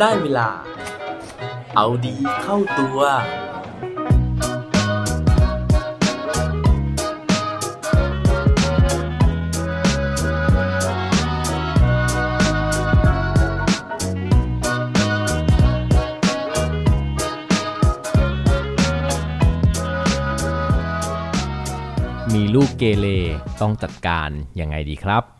ได้เวลา เอาดีเข้าตัว มีลูกเกเรต้องจัดการยังไงดีครับ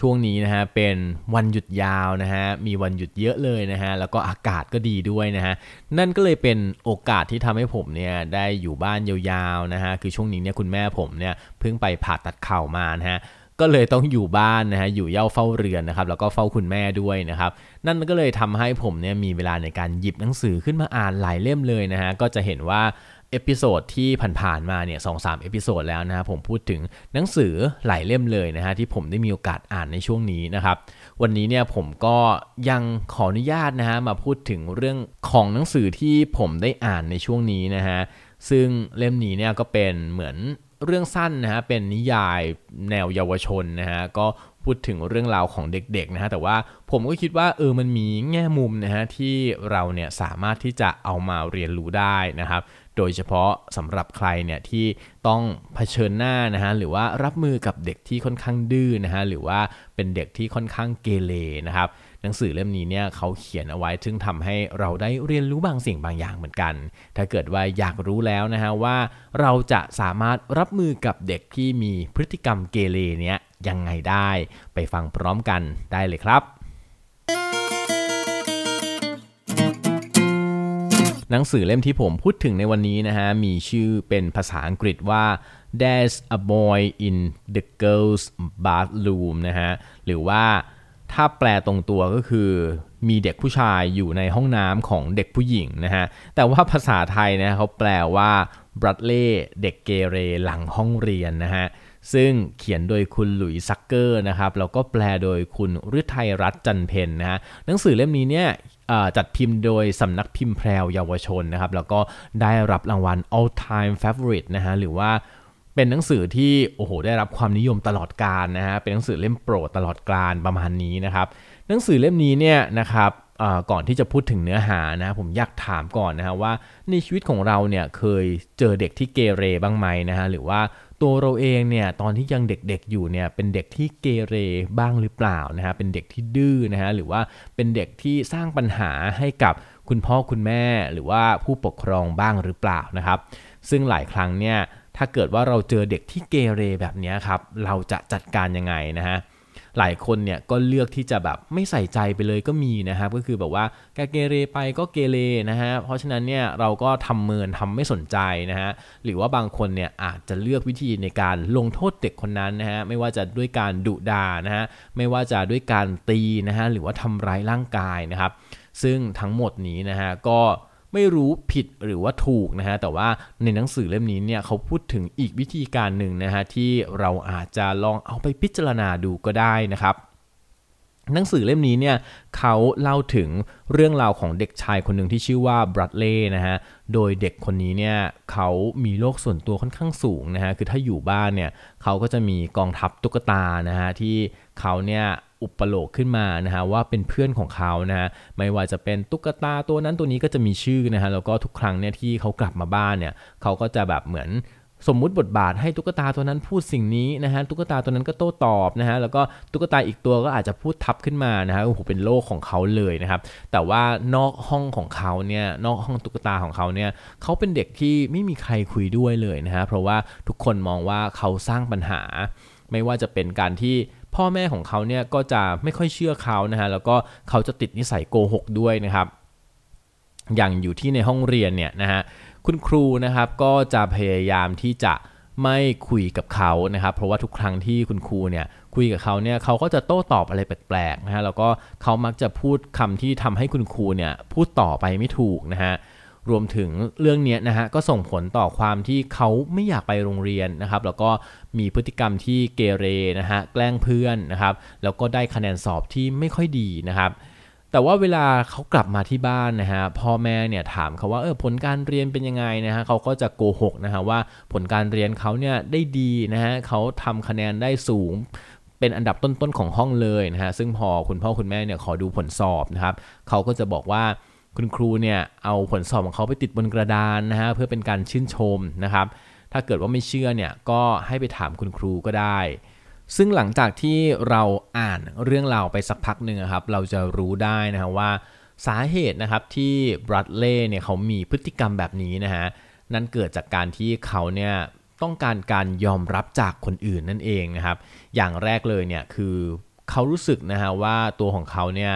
ช่วงนี้นะฮะเป็นวันหยุดยาวนะฮะมีวันหยุดเยอะเลยนะฮะแล้วก็อากาศก็ดีด้วยนะฮะนั่นก็เลยเป็นโอกาสที่ทำให้ผมเนี่ยได้อยู่บ้านยยาวๆนะฮะคือช่วงนี้เนี่ยคุณแม่ผมเนี่ยเพิ่งไปผ่าตัดเข่ามานะฮะก็เลยต้องอยู่บ้านนะฮะอยู่เหย้าเฝ้าเรือนนะครับแล้วก็เฝ้าคุณแม่ด้วยนะครับนั่นก็เลยทำให้ผมเนี่ยมีเวลาในการหยิบหนังสือขึ้นมาอ่านหลายเล่มเลยนะฮะก็จะเห็นว่า episode ที่ผ่านๆมาเนี่ยสองสาม episode แล้วนะฮะผมพูดถึงหนังสือหลายเล่มเลยนะฮะที่ผมได้มีโอกาสอ่านในช่วงนี้นะครับ วันนี้เนี่ยผมก็ยังขออนุญาตนะฮะมาพูดถึงเรื่องของหนังสือที่ผมได้อ่านในช่วงนี้นะฮะซึ่งเล่มนี้เนี่ยก็เป็นเหมือนเรื่องสั้นนะฮะเป็นนิยายแนวเยาวชนนะฮะก็ พูดถึงเรื่องราวของเด็กๆนะฮะแต่ว่าผมก็คิดว่าเออมันมีแง่มุมนะฮะที่เราเนี่ยสามารถที่จะเอามาเรียนรู้ได้นะครับ โดยเฉพาะสำหรับใครเนี่ยที่ต้องเผชิญหน้านะฮะหรือว่ารับมือกับเด็กที่ค่อนข้างดื้อนะฮะหรือว่าเป็นเด็กที่ค่อนข้างเกเรนะครับหนังสือเล่มนี้เนี่ยเขาเขียนเอาไว้ซึ่งทำให้เราได้เรียนรู้บางสิ่งบางอย่างเหมือนกัน ถ้าเกิดว่าอยากรู้แล้วนะฮะว่าเราจะสามารถรับมือกับเด็กที่มีพฤติกรรมเกเรเนี้ย ยังไงได้ไปฟังพร้อมกันได้เลยครับหนังสือเล่มที่ผมพูดถึงในวันนี้นะฮะ มีชื่อเป็นภาษาอังกฤษว่า There's a boy in the girls bathroom นะฮะ หรือว่าถ้าแปลตรงตัวก็คือมีเด็กผู้ชายอยู่ในห้องน้ำของเด็กผู้หญิงนะฮะ แต่ว่าภาษาไทยนะเขาแปลว่า Bradley เด็กเกเรหลังห้องเรียนนะฮะ ซึ่งเขียนโดยคุณหลุยส์ซักเกอร์นะครับแล้วก็แปลโดยคุณฤทัยรัตน์จันเพนนะฮะหนังสือเล่มนี้เนี่ยจัดพิมพ์โดยสำนักพิมพ์แพรวเยาวชนนะครับแล้วก็ได้รับรางวัล all time favorite นะฮะหรือว่าเป็นหนังสือที่โอ้โหได้รับความนิยมตลอดกาลนะฮะเป็นหนังสือเล่มโปรดตลอดกาลประมาณนี้นะครับหนังสือเล่มนี้เนี่ยนะครับ ก่อนที่จะพูดถึงเนื้อหานะผมอยากถามก่อนนะฮะว่าในชีวิตของเราเนี่ยเคยเจอเด็กที่เกเรบ้างไหมนะฮะหรือว่าตัวเราเองเนี่ยตอนที่ยังเด็กๆอยู่เนี่ยเป็นเด็กที่เกเรบ้างหรือเปล่านะฮะเป็นเด็กที่ดื้อนะฮะหรือว่าเป็นเด็กที่สร้างปัญหาให้กับคุณพ่อคุณแม่ หรือว่าผู้ปกครองบ้างหรือเปล่านะครับ ซึ่งหลายครั้งเนี่ยถ้าเกิดว่าเราเจอเด็กที่เกเรแบบนี้ครับเราจะจัดการยังไงนะฮะ หลายคนเนี่ยก็เลือกที่จะแบบไม่ใส่ใจไปเลยก็มีนะครับ ก็คือแบบว่าแกเกเรไปก็เกเรนะฮะ เพราะฉะนั้นเนี่ยเราก็ทำเมินทำไม่สนใจนะฮะ หรือว่าบางคนเนี่ยอาจจะเลือกวิธีในการลงโทษเด็กคนนั้นนะฮะ ไม่ว่าจะด้วยการดุด่านะฮะ ไม่ว่าจะด้วยการตีนะฮะ หรือว่าทำร้ายร่างกายนะครับ ซึ่งทั้งหมดนี้นะฮะก็ ไม่รู้ผิดหรือว่าถูกนะฮะแต่ว่าในหนังสือเล่มนี้เนี่ยเขาพูดถึงอีกวิธีการหนึ่งนะฮะที่เราอาจจะลองเอาไปพิจารณาดูก็ได้นะครับหนังสือเล่มนี้เนี่ยเขาเล่าถึงเรื่องราวของเด็กชายคนหนึ่งที่ชื่อว่าบรัดเล่นะฮะ โดยเด็กคนนี้เนี่ยเขามีโลกส่วนตัวค่อนข้างสูงนะฮะ คือถ้าอยู่บ้านเนี่ยเขาก็จะมีกองทัพตุ๊กตานะฮะที่เขาเนี่ย อุปโลกขึ้นมานะฮะว่าเป็นเพื่อนของเขานะฮะไม่ว่าจะเป็นตุ๊กตาตัวนั้นตัวนี้ก็จะมีชื่อนะฮะแล้วก็ทุกครั้งเนี่ยที่เขากลับมาบ้านเนี่ยเขาก็จะแบบเหมือนสมมุติบทบาทให้ตุ๊กตาตัวนั้นพูดสิ่งนี้นะฮะตุ๊กตาตัวนั้นก็โต้ตอบนะฮะแล้วก็ตุ๊กตาอีกตัวก็อาจจะพูดทับขึ้นมานะฮะโอ้โหเป็นโลกของเขาเลยนะครับ แต่ว่านอกห้องของเขาเนี่ยนอกห้องตุ๊กตาของเขาเนี่ยเขาเป็นเด็กที่ไม่มีใครคุยด้วยเลยนะฮะเพราะว่าทุกคนมองว่าเขาสร้างปัญหา ไม่ว่าจะเป็นการที่ พ่อแม่ของเขาเนี่ยก็จะไม่ค่อยเชื่อเขานะฮะแล้วก็เขาจะติดนิสัยโกหกด้วยนะครับ อย่างอยู่ที่ในห้องเรียนเนี่ยนะฮะคุณครูนะครับก็จะพยายามที่จะไม่คุยกับเขานะครับ เพราะว่าทุกครั้งที่คุณครูเนี่ยคุยกับเขาเนี่ยเขาก็จะโต้ตอบอะไรแปลกๆนะฮะแล้วก็เขามักจะพูดคำที่ทำให้คุณครูเนี่ยพูดต่อไปไม่ถูกนะฮะ รวมถึงเรื่องนี้นะฮะก็ส่งผลต่อความที่เขาไม่อยากไปโรงเรียนนะครับ แล้วก็มีพฤติกรรมที่เกเรนะฮะแกล้งเพื่อนนะครับแล้วก็ได้คะแนนสอบที่ไม่ค่อยดีนะครับแต่ว่าเวลาเขากลับมาที่บ้านนะฮะพ่อแม่เนี่ยถามเขาว่าเออผลการเรียนเป็นยังไงนะฮะเขาก็จะโกหกนะฮะว่าผลการเรียนเขาเนี่ยได้ดีนะฮะเขาทำคะแนนได้สูงเป็นอันดับต้นๆของห้องเลยนะฮะซึ่งพอคุณพ่อคุณแม่เนี่ยขอดูผลสอบนะครับเขาก็จะบอกว่า คุณครูเนี่ยเอาผลสอบของเขาไปติดบนกระดานนะฮะเพื่อเป็นการชื่นชมนะครับ ถ้าเกิดว่าไม่เชื่อเนี่ยก็ให้ไปถามคุณครูก็ได้ ซึ่งหลังจากที่เราอ่านเรื่องราวไปสักพักหนึ่งครับ เราจะรู้ได้นะฮะว่าสาเหตุนะครับที่บรัดเล่เนี่ยเขามีพฤติกรรมแบบนี้นะฮะนั่นเกิดจากการที่เขาเนี่ยต้องการการยอมรับจากคนอื่นนั่นเองนะครับ อย่างแรกเลยเนี่ยคือเขารู้สึกนะฮะว่าตัวของเขาเนี่ย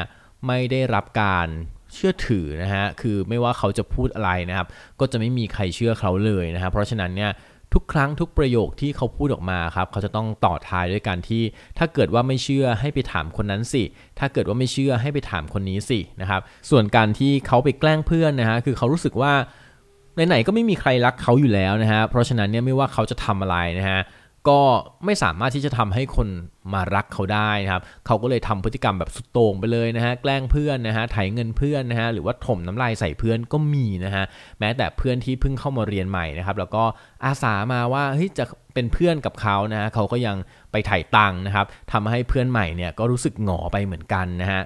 ไม่ได้รับการ เชื่อถือนะฮะ คือไม่ว่าเขาจะพูดอะไรนะครับ ก็จะไม่มีใครเชื่อเขาเลยนะครับเพราะฉะนั้นเนี่ยทุกครั้งทุกประโยคที่เขาพูดออกมาครับ เขาจะต้องต่อท้ายด้วยการที่ ถ้าเกิดว่าไม่เชื่อให้ไปถามคนนั้นสิ ถ้าเกิดว่าไม่เชื่อให้ไปถามคนนี้สินะครับ ส่วนการที่เขาไปแกล้งเพื่อนนะฮะ คือเขารู้สึกว่าไหนๆก็ไม่มีใครรักเขาอยู่แล้วนะฮะ เพราะฉะนั้นเนี่ยไม่ว่าเขาจะทำอะไรนะฮะ ก็ไม่สามารถที่จะทำให้คนมารักเขาได้นะครับ เขาก็เลยทำพฤติกรรมแบบสุดโต่งไปเลยนะฮะ แกล้งเพื่อนนะฮะ ไถเงินเพื่อนนะฮะ หรือว่าถมน้ำลายใส่เพื่อนก็มีนะฮะ แม้แต่เพื่อนที่เพิ่งเข้ามาเรียนใหม่นะครับ แล้วก็อาสามาว่าเฮ้ยจะเป็นเพื่อนกับเขานะฮะ เขาก็ยังไปไถ่ตังค์นะครับทำให้เพื่อนใหม่เนี่ยก็รู้สึกหงอไปเหมือนกันนะฮะ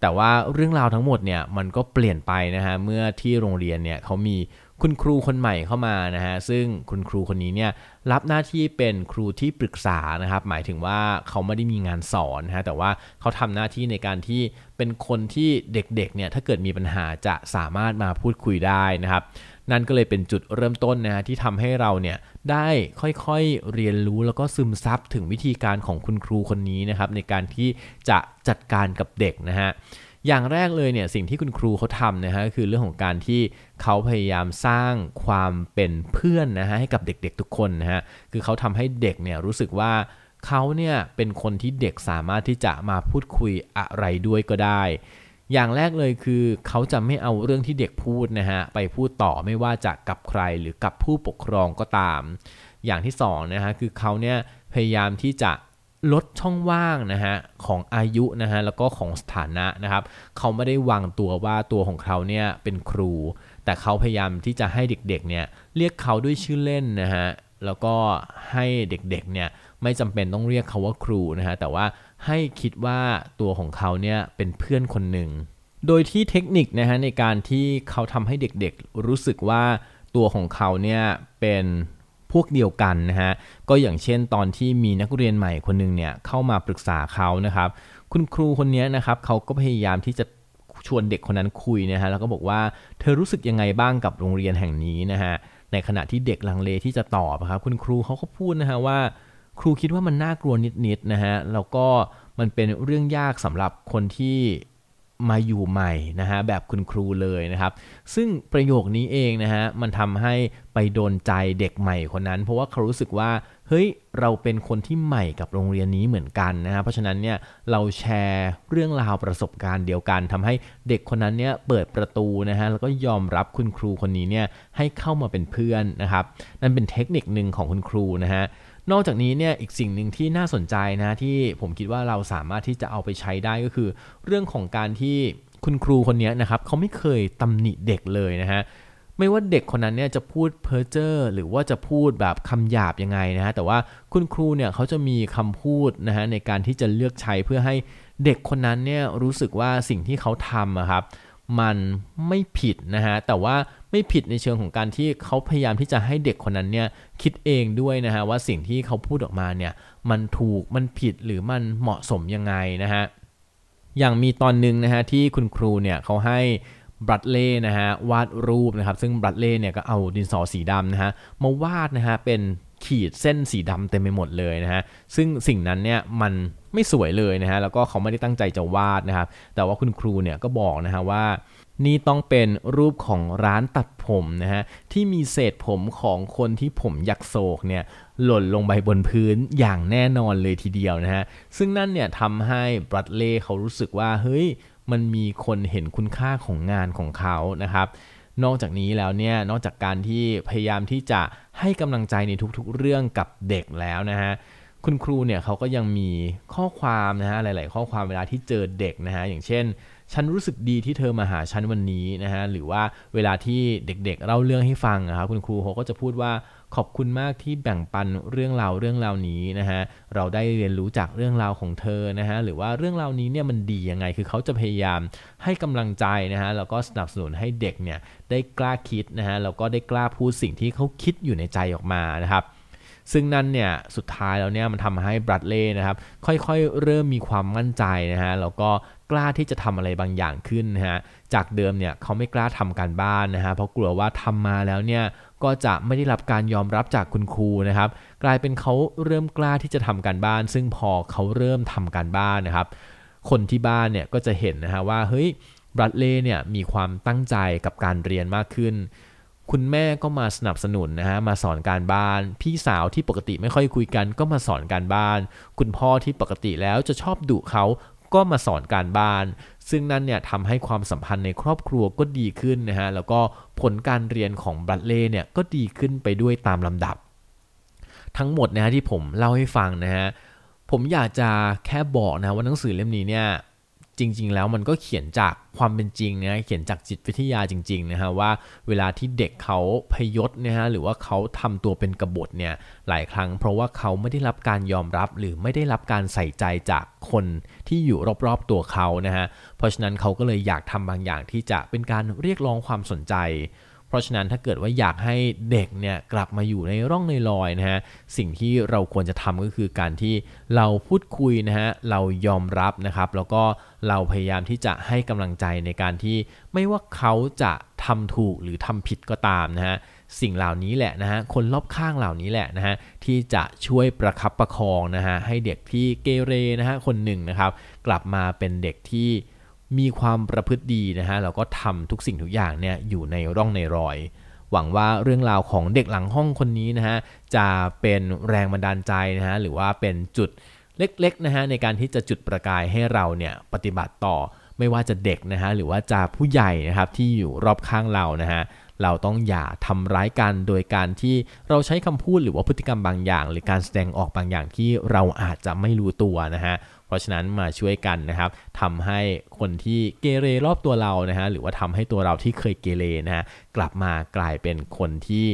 แต่ว่าเรื่องราวทั้งหมดเนี่ยมันก็เปลี่ยนไปนะฮะเมื่อที่โรงเรียนเนี่ยเขามี คุณครูคนใหม่เข้ามานะฮะซึ่งคุณครูคนนี้เนี่ยรับหน้าที่เป็นครูที่ปรึกษานะครับ หมายถึงว่าเขาไม่ได้มีงานสอนนะฮะแต่ว่าเขาทำหน้าที่ในการที่เป็นคนที่เด็กๆเนี่ยถ้าเกิดมีปัญหาจะสามารถมาพูดคุยได้นะครับ นั่นก็เลยเป็นจุดเริ่มต้นนะฮะที่ทำให้เราเนี่ยได้ค่อยๆเรียนรู้แล้วก็ซึมซับถึงวิธีการของคุณครูคนนี้นะครับในการที่จะจัดการกับเด็กนะฮะ อย่างแรกเลยเนี่ยสิ่งที่คุณครูเขาทำนะฮะคือเรื่องของการที่เขาพยายามสร้างความเป็นเพื่อนนะฮะให้กับเด็กๆทุกคนนะฮะคือเขาทำให้เด็กเนี่ยรู้สึกว่าเขาเนี่ยเป็นคนที่เด็กสามารถที่จะมาพูดคุยอะไรด้วยก็ได้ อย่างแรกเลยคือเขาจะไม่เอาเรื่องที่เด็กพูดนะฮะไปพูดต่อไม่ว่าจะกับใครหรือกับผู้ปกครองก็ตาม อย่างที่สองนะฮะคือเขาเนี่ยพยายามที่จะ ลดช่องว่างนะฮะของอายุนะฮะแล้วก็ของสถานะนะครับเขาไม่ได้วางตัวว่าตัวของเขาเนี่ยเป็นครู แต่เขาพยายามที่จะให้เด็กๆเนี่ยเรียกเขาด้วยชื่อเล่นนะฮะแล้วก็ให้เด็กๆเนี่ยไม่จำเป็นต้องเรียกเขาว่าครูนะฮะแต่ว่าให้คิดว่าตัวของเขาเนี่ยเป็นเพื่อนคนหนึ่งโดยที่เทคนิคนะฮะในการที่เขาทำให้เด็กๆรู้สึกว่าตัวของเขาเนี่ยเป็น พวกเดียวกันนะฮะก็อย่างเช่นตอนที่มีนักเรียนใหม่คนหนึงเนี่ยเข้ามาปรึกษาเขานะครับ คุณครูคนนี้นะครับเขาก็พยายามที่จะชวนเด็กคนนั้นคุยนะฮะแล้วก็บอกว่าเธอรู้สึกยังไงบ้างกับโรงเรียนแห่งนี้นะฮะในขณะที่เด็กลังเลที่จะตอบครับคุณครูเขาก็พูดนะฮะว่า ครูคิดว่ามันน่ากลัวนิดๆนะฮะแล้วก็มันเป็นเรื่องยากสำหรับคนที่ มาอยู่ใหม่นะฮะแบบคุณครูเลยนะครับ ซึ่งประโยคนี้เองนะฮะมันทำให้ไปโดนใจเด็กใหม่คนนั้น เพราะว่าเขารู้สึกว่าเฮ้ยเราเป็นคนที่ใหม่กับโรงเรียนนี้เหมือนกันนะฮะเพราะฉะนั้นเนี่ยเราแชร์เรื่องราวประสบการณ์เดียวกันทำให้เด็กคนนั้นเนี่ยเปิดประตูนะฮะแล้วก็ยอมรับคุณครูคนนี้เนี่ยให้เข้ามาเป็นเพื่อนนะครับนั่นเป็นเทคนิคหนึ่งของคุณครูนะฮะ นอกจากนี้เนี่ยอีกสิ่งหนึ่งที่น่าสนใจนะที่ผมคิดว่าเราสามารถที่จะเอาไปใช้ได้ก็คือ เรื่องของการที่คุณครูคนนี้นะครับเขาไม่เคยตำหนิเด็กเลยนะฮะไม่ว่าเด็กคนนั้นเนี่ยจะพูดเพ้อเจ้อหรือว่าจะพูดแบบคำหยาบยังไงนะฮะแต่ว่าคุณครูเนี่ยเขาจะมีคำพูดนะฮะในการที่จะเลือกใช้เพื่อให้เด็กคนนั้นเนี่ยรู้สึกว่าสิ่งที่เขาทำอะครับมันไม่ผิดนะฮะแต่ว่า ไม่ผิดในเชิงของการที่เขาพยายามที่จะให้เด็กคนนั้นเนี่ยคิดเองด้วยนะฮะว่าสิ่งที่เขาพูดออกมาเนี่ยมันถูกมันผิดหรือมันเหมาะสมยังไงนะฮะอย่างมีตอนหนึ่งนะฮะที่คุณครูเนี่ยเขาให้บรัดเล่นะฮะวาดรูปนะครับ ซึ่งบรัดเล่เนี่ยก็เอาดินสอสีดำนะฮะมาวาดนะฮะเป็นขีดเส้นสีดำเต็มไปหมดเลยนะฮะ ซึ่งสิ่งนั้นเนี่ยมันไม่สวยเลยนะฮะ แล้วก็เขาไม่ได้ตั้งใจจะวาดนะครับ แต่ว่าคุณครูเนี่ยก็บอกนะฮะว่า นี่ต้องเป็นรูปของร้านตัดผมนะฮะที่มีเศษผมของคนที่ผมยักโศกเนี่ยหล่นลงไปบนพื้นอย่างแน่นอนเลยทีเดียวนะฮะซึ่งนั่นเนี่ยทำให้บรัดเล่เขารู้สึกว่าเฮ้ยมันมีคนเห็นคุณค่าของงานของเขานะครับนอกจากนี้แล้วเนี่ยนอกจากการที่พยายามที่จะให้กำลังใจในทุกๆ เรื่องกับเด็กแล้วนะฮะคุณครูเนี่ยเขาก็ยังมีข้อความนะฮะหลาย ๆ ข้อความเวลาที่เจอเด็กนะฮะอย่างเช่น ฉันรู้สึกดีที่เธอมาหาฉันวันนี้นะฮะหรือว่าเวลาที่เด็กๆเล่าเรื่องให้ฟังนะครับคุณครูเขาก็จะพูดว่าขอบคุณมากที่แบ่งปันเรื่องราวเรื่องราวนี้นะฮะเราได้เรียนรู้จากเรื่องราวของเธอนะฮะหรือว่าเรื่องราวนี้เนี่ยมันดียังไง คือเขาจะพยายามให้กำลังใจนะฮะแล้วก็สนับสนุนให้เด็กเนี่ยได้กล้าคิดนะฮะแล้วก็ได้กล้าพูดสิ่งที่เขาคิดอยู่ในใจออกมานะครับ ซึ่งนั่นเนี่ยสุดท้ายแล้วเนี่ยมันทำให้บรัดเล่นะครับค่อยๆ เริ่มมีความมั่นใจนะฮะแล้วก็กล้าที่จะทำอะไรบางอย่างขึ้นนะฮะจากเดิมเนี่ยเขาไม่กล้าทำการบ้านนะฮะเพราะกลัวว่าทำมาแล้วเนี่ยก็จะไม่ได้รับการยอมรับจากคุณครูนะครับ กลายเป็นเขาเริ่มกล้าที่จะทำการบ้าน ซึ่งพอเขาเริ่มทำการบ้านนะครับ คนที่บ้านเนี่ยก็จะเห็นนะฮะว่าเฮ้ยบรัดเล่เนี่ยมีความตั้งใจกับการเรียนมากขึ้น คุณแม่ก็มาสนับสนุนนะฮะมาสอนการบ้าน พี่สาวที่ปกติไม่ค่อยคุยกัน ก็มาสอนการบ้าน คุณพ่อที่ปกติแล้วจะชอบดุเขาก็มาสอนการบ้าน ซึ่งนั่นเนี่ยทำให้ความสัมพันธ์ในครอบครัวก็ดีขึ้นนะฮะแล้วก็ผลการเรียนของบรัดเล่เนี่ยก็ดีขึ้นไปด้วยตามลำดับ ทั้งหมดนะฮะที่ผมเล่าให้ฟังนะฮะผมอยากจะแค่บอกนะว่าหนังสือเล่มนี้เนี่ย จริง ๆ แล้วมันก็เขียนจากความเป็นจริงนะเขียนจากจิตวิทยาจริงๆนะฮะว่าเวลาที่เด็กเขาพยศนะฮะหรือว่าเขาทำตัวเป็นกบฏเนี่ยหลายครั้ง เพราะว่าเขาไม่ได้รับการยอมรับ หรือไม่ได้รับการใส่ใจจากคนที่อยู่รอบๆตัวเขานะฮะเพราะฉะนั้นเขาก็เลยอยากทำบางอย่างที่จะเป็นการเรียกร้องความสนใจ เพราะฉะนั้นถ้าเกิดว่าอยากให้เด็กเนี่ยกลับมาอยู่ในร่องในรอยนะฮะสิ่งที่เราควรจะทำก็คือการที่เราพูดคุยนะฮะเรายอมรับนะครับ แล้วก็เราพยายามที่จะให้กำลังใจในการที่ไม่ว่าเขาจะทำถูกหรือทำผิดก็ตามนะฮะสิ่งเหล่านี้แหละนะฮะคนรอบข้างเหล่านี้แหละนะฮะที่จะช่วยประคับประคองนะฮะให้เด็กที่เกเรนะฮะคนหนึ่งนะครับ กลับมาเป็นเด็กที่ มีความประพฤติดีนะฮะแล้วก็ทำทุกสิ่งทุกอย่างเนี่ยอยู่ในร่องในรอย หวังว่าเรื่องราวของเด็กหลังห้องคนนี้นะฮะจะเป็นแรงบันดาลใจนะฮะหรือว่าเป็นจุดเล็กๆนะฮะในการที่จะจุดประกายให้เราเนี่ยปฏิบัติต่อไม่ว่าจะเด็กนะฮะหรือว่าจะผู้ใหญ่นะครับที่อยู่รอบข้างเรานะฮะเราต้องอย่าทำร้ายกันโดยการที่เราใช้คำพูดหรือว่าพฤติกรรมบางอย่าง หรือการแสดงออกบางอย่างที่เราอาจจะไม่รู้ตัวนะฮะ เพราะฉะนั้นมาช่วยกันนะครับทำให้คนที่เกเรรอบตัวเรานะฮะหรือว่าทำให้ตัวเราที่เคยเกเรนะฮะกลับมากลายเป็นคนที่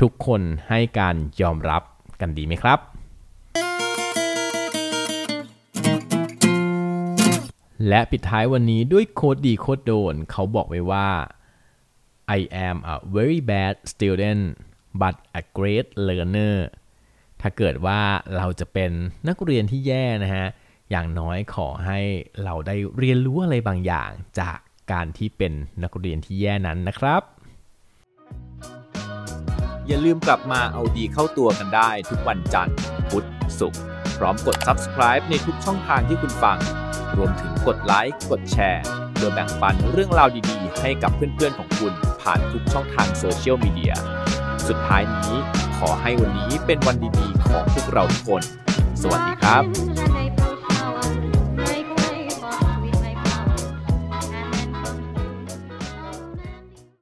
ทุกคนให้การยอมรับกันดีไหมครับและปิดท้ายวันนี้ด้วยโคดดีโคดโดน เขาบอกไว้ว่า I am a very bad student but a great learner ถ้าเกิดว่าเราจะเป็นนักเรียนที่แย่นะฮะ อย่างน้อยขอให้เราได้เรียนรู้อะไรบางอย่างจากการที่เป็นนักเรียนที่แย่นั้นนะครับ อย่าลืมกลับมาเอาดีเข้าตัวกันได้ทุกวันจันทร์พุธศุกร์พร้อมกด subscribe ในทุกช่องทางที่คุณฟัง รวมถึงกดไลค์กดแชร์เพื่อแบ่งปันเรื่องราวดีๆ ให้กับเพื่อนๆของคุณผ่านทุกช่องทางโซเชียลมีเดียสุดท้ายนี้ขอให้วันนี้เป็นวันดีๆของพวกเราทุกคน สวัสดีครับ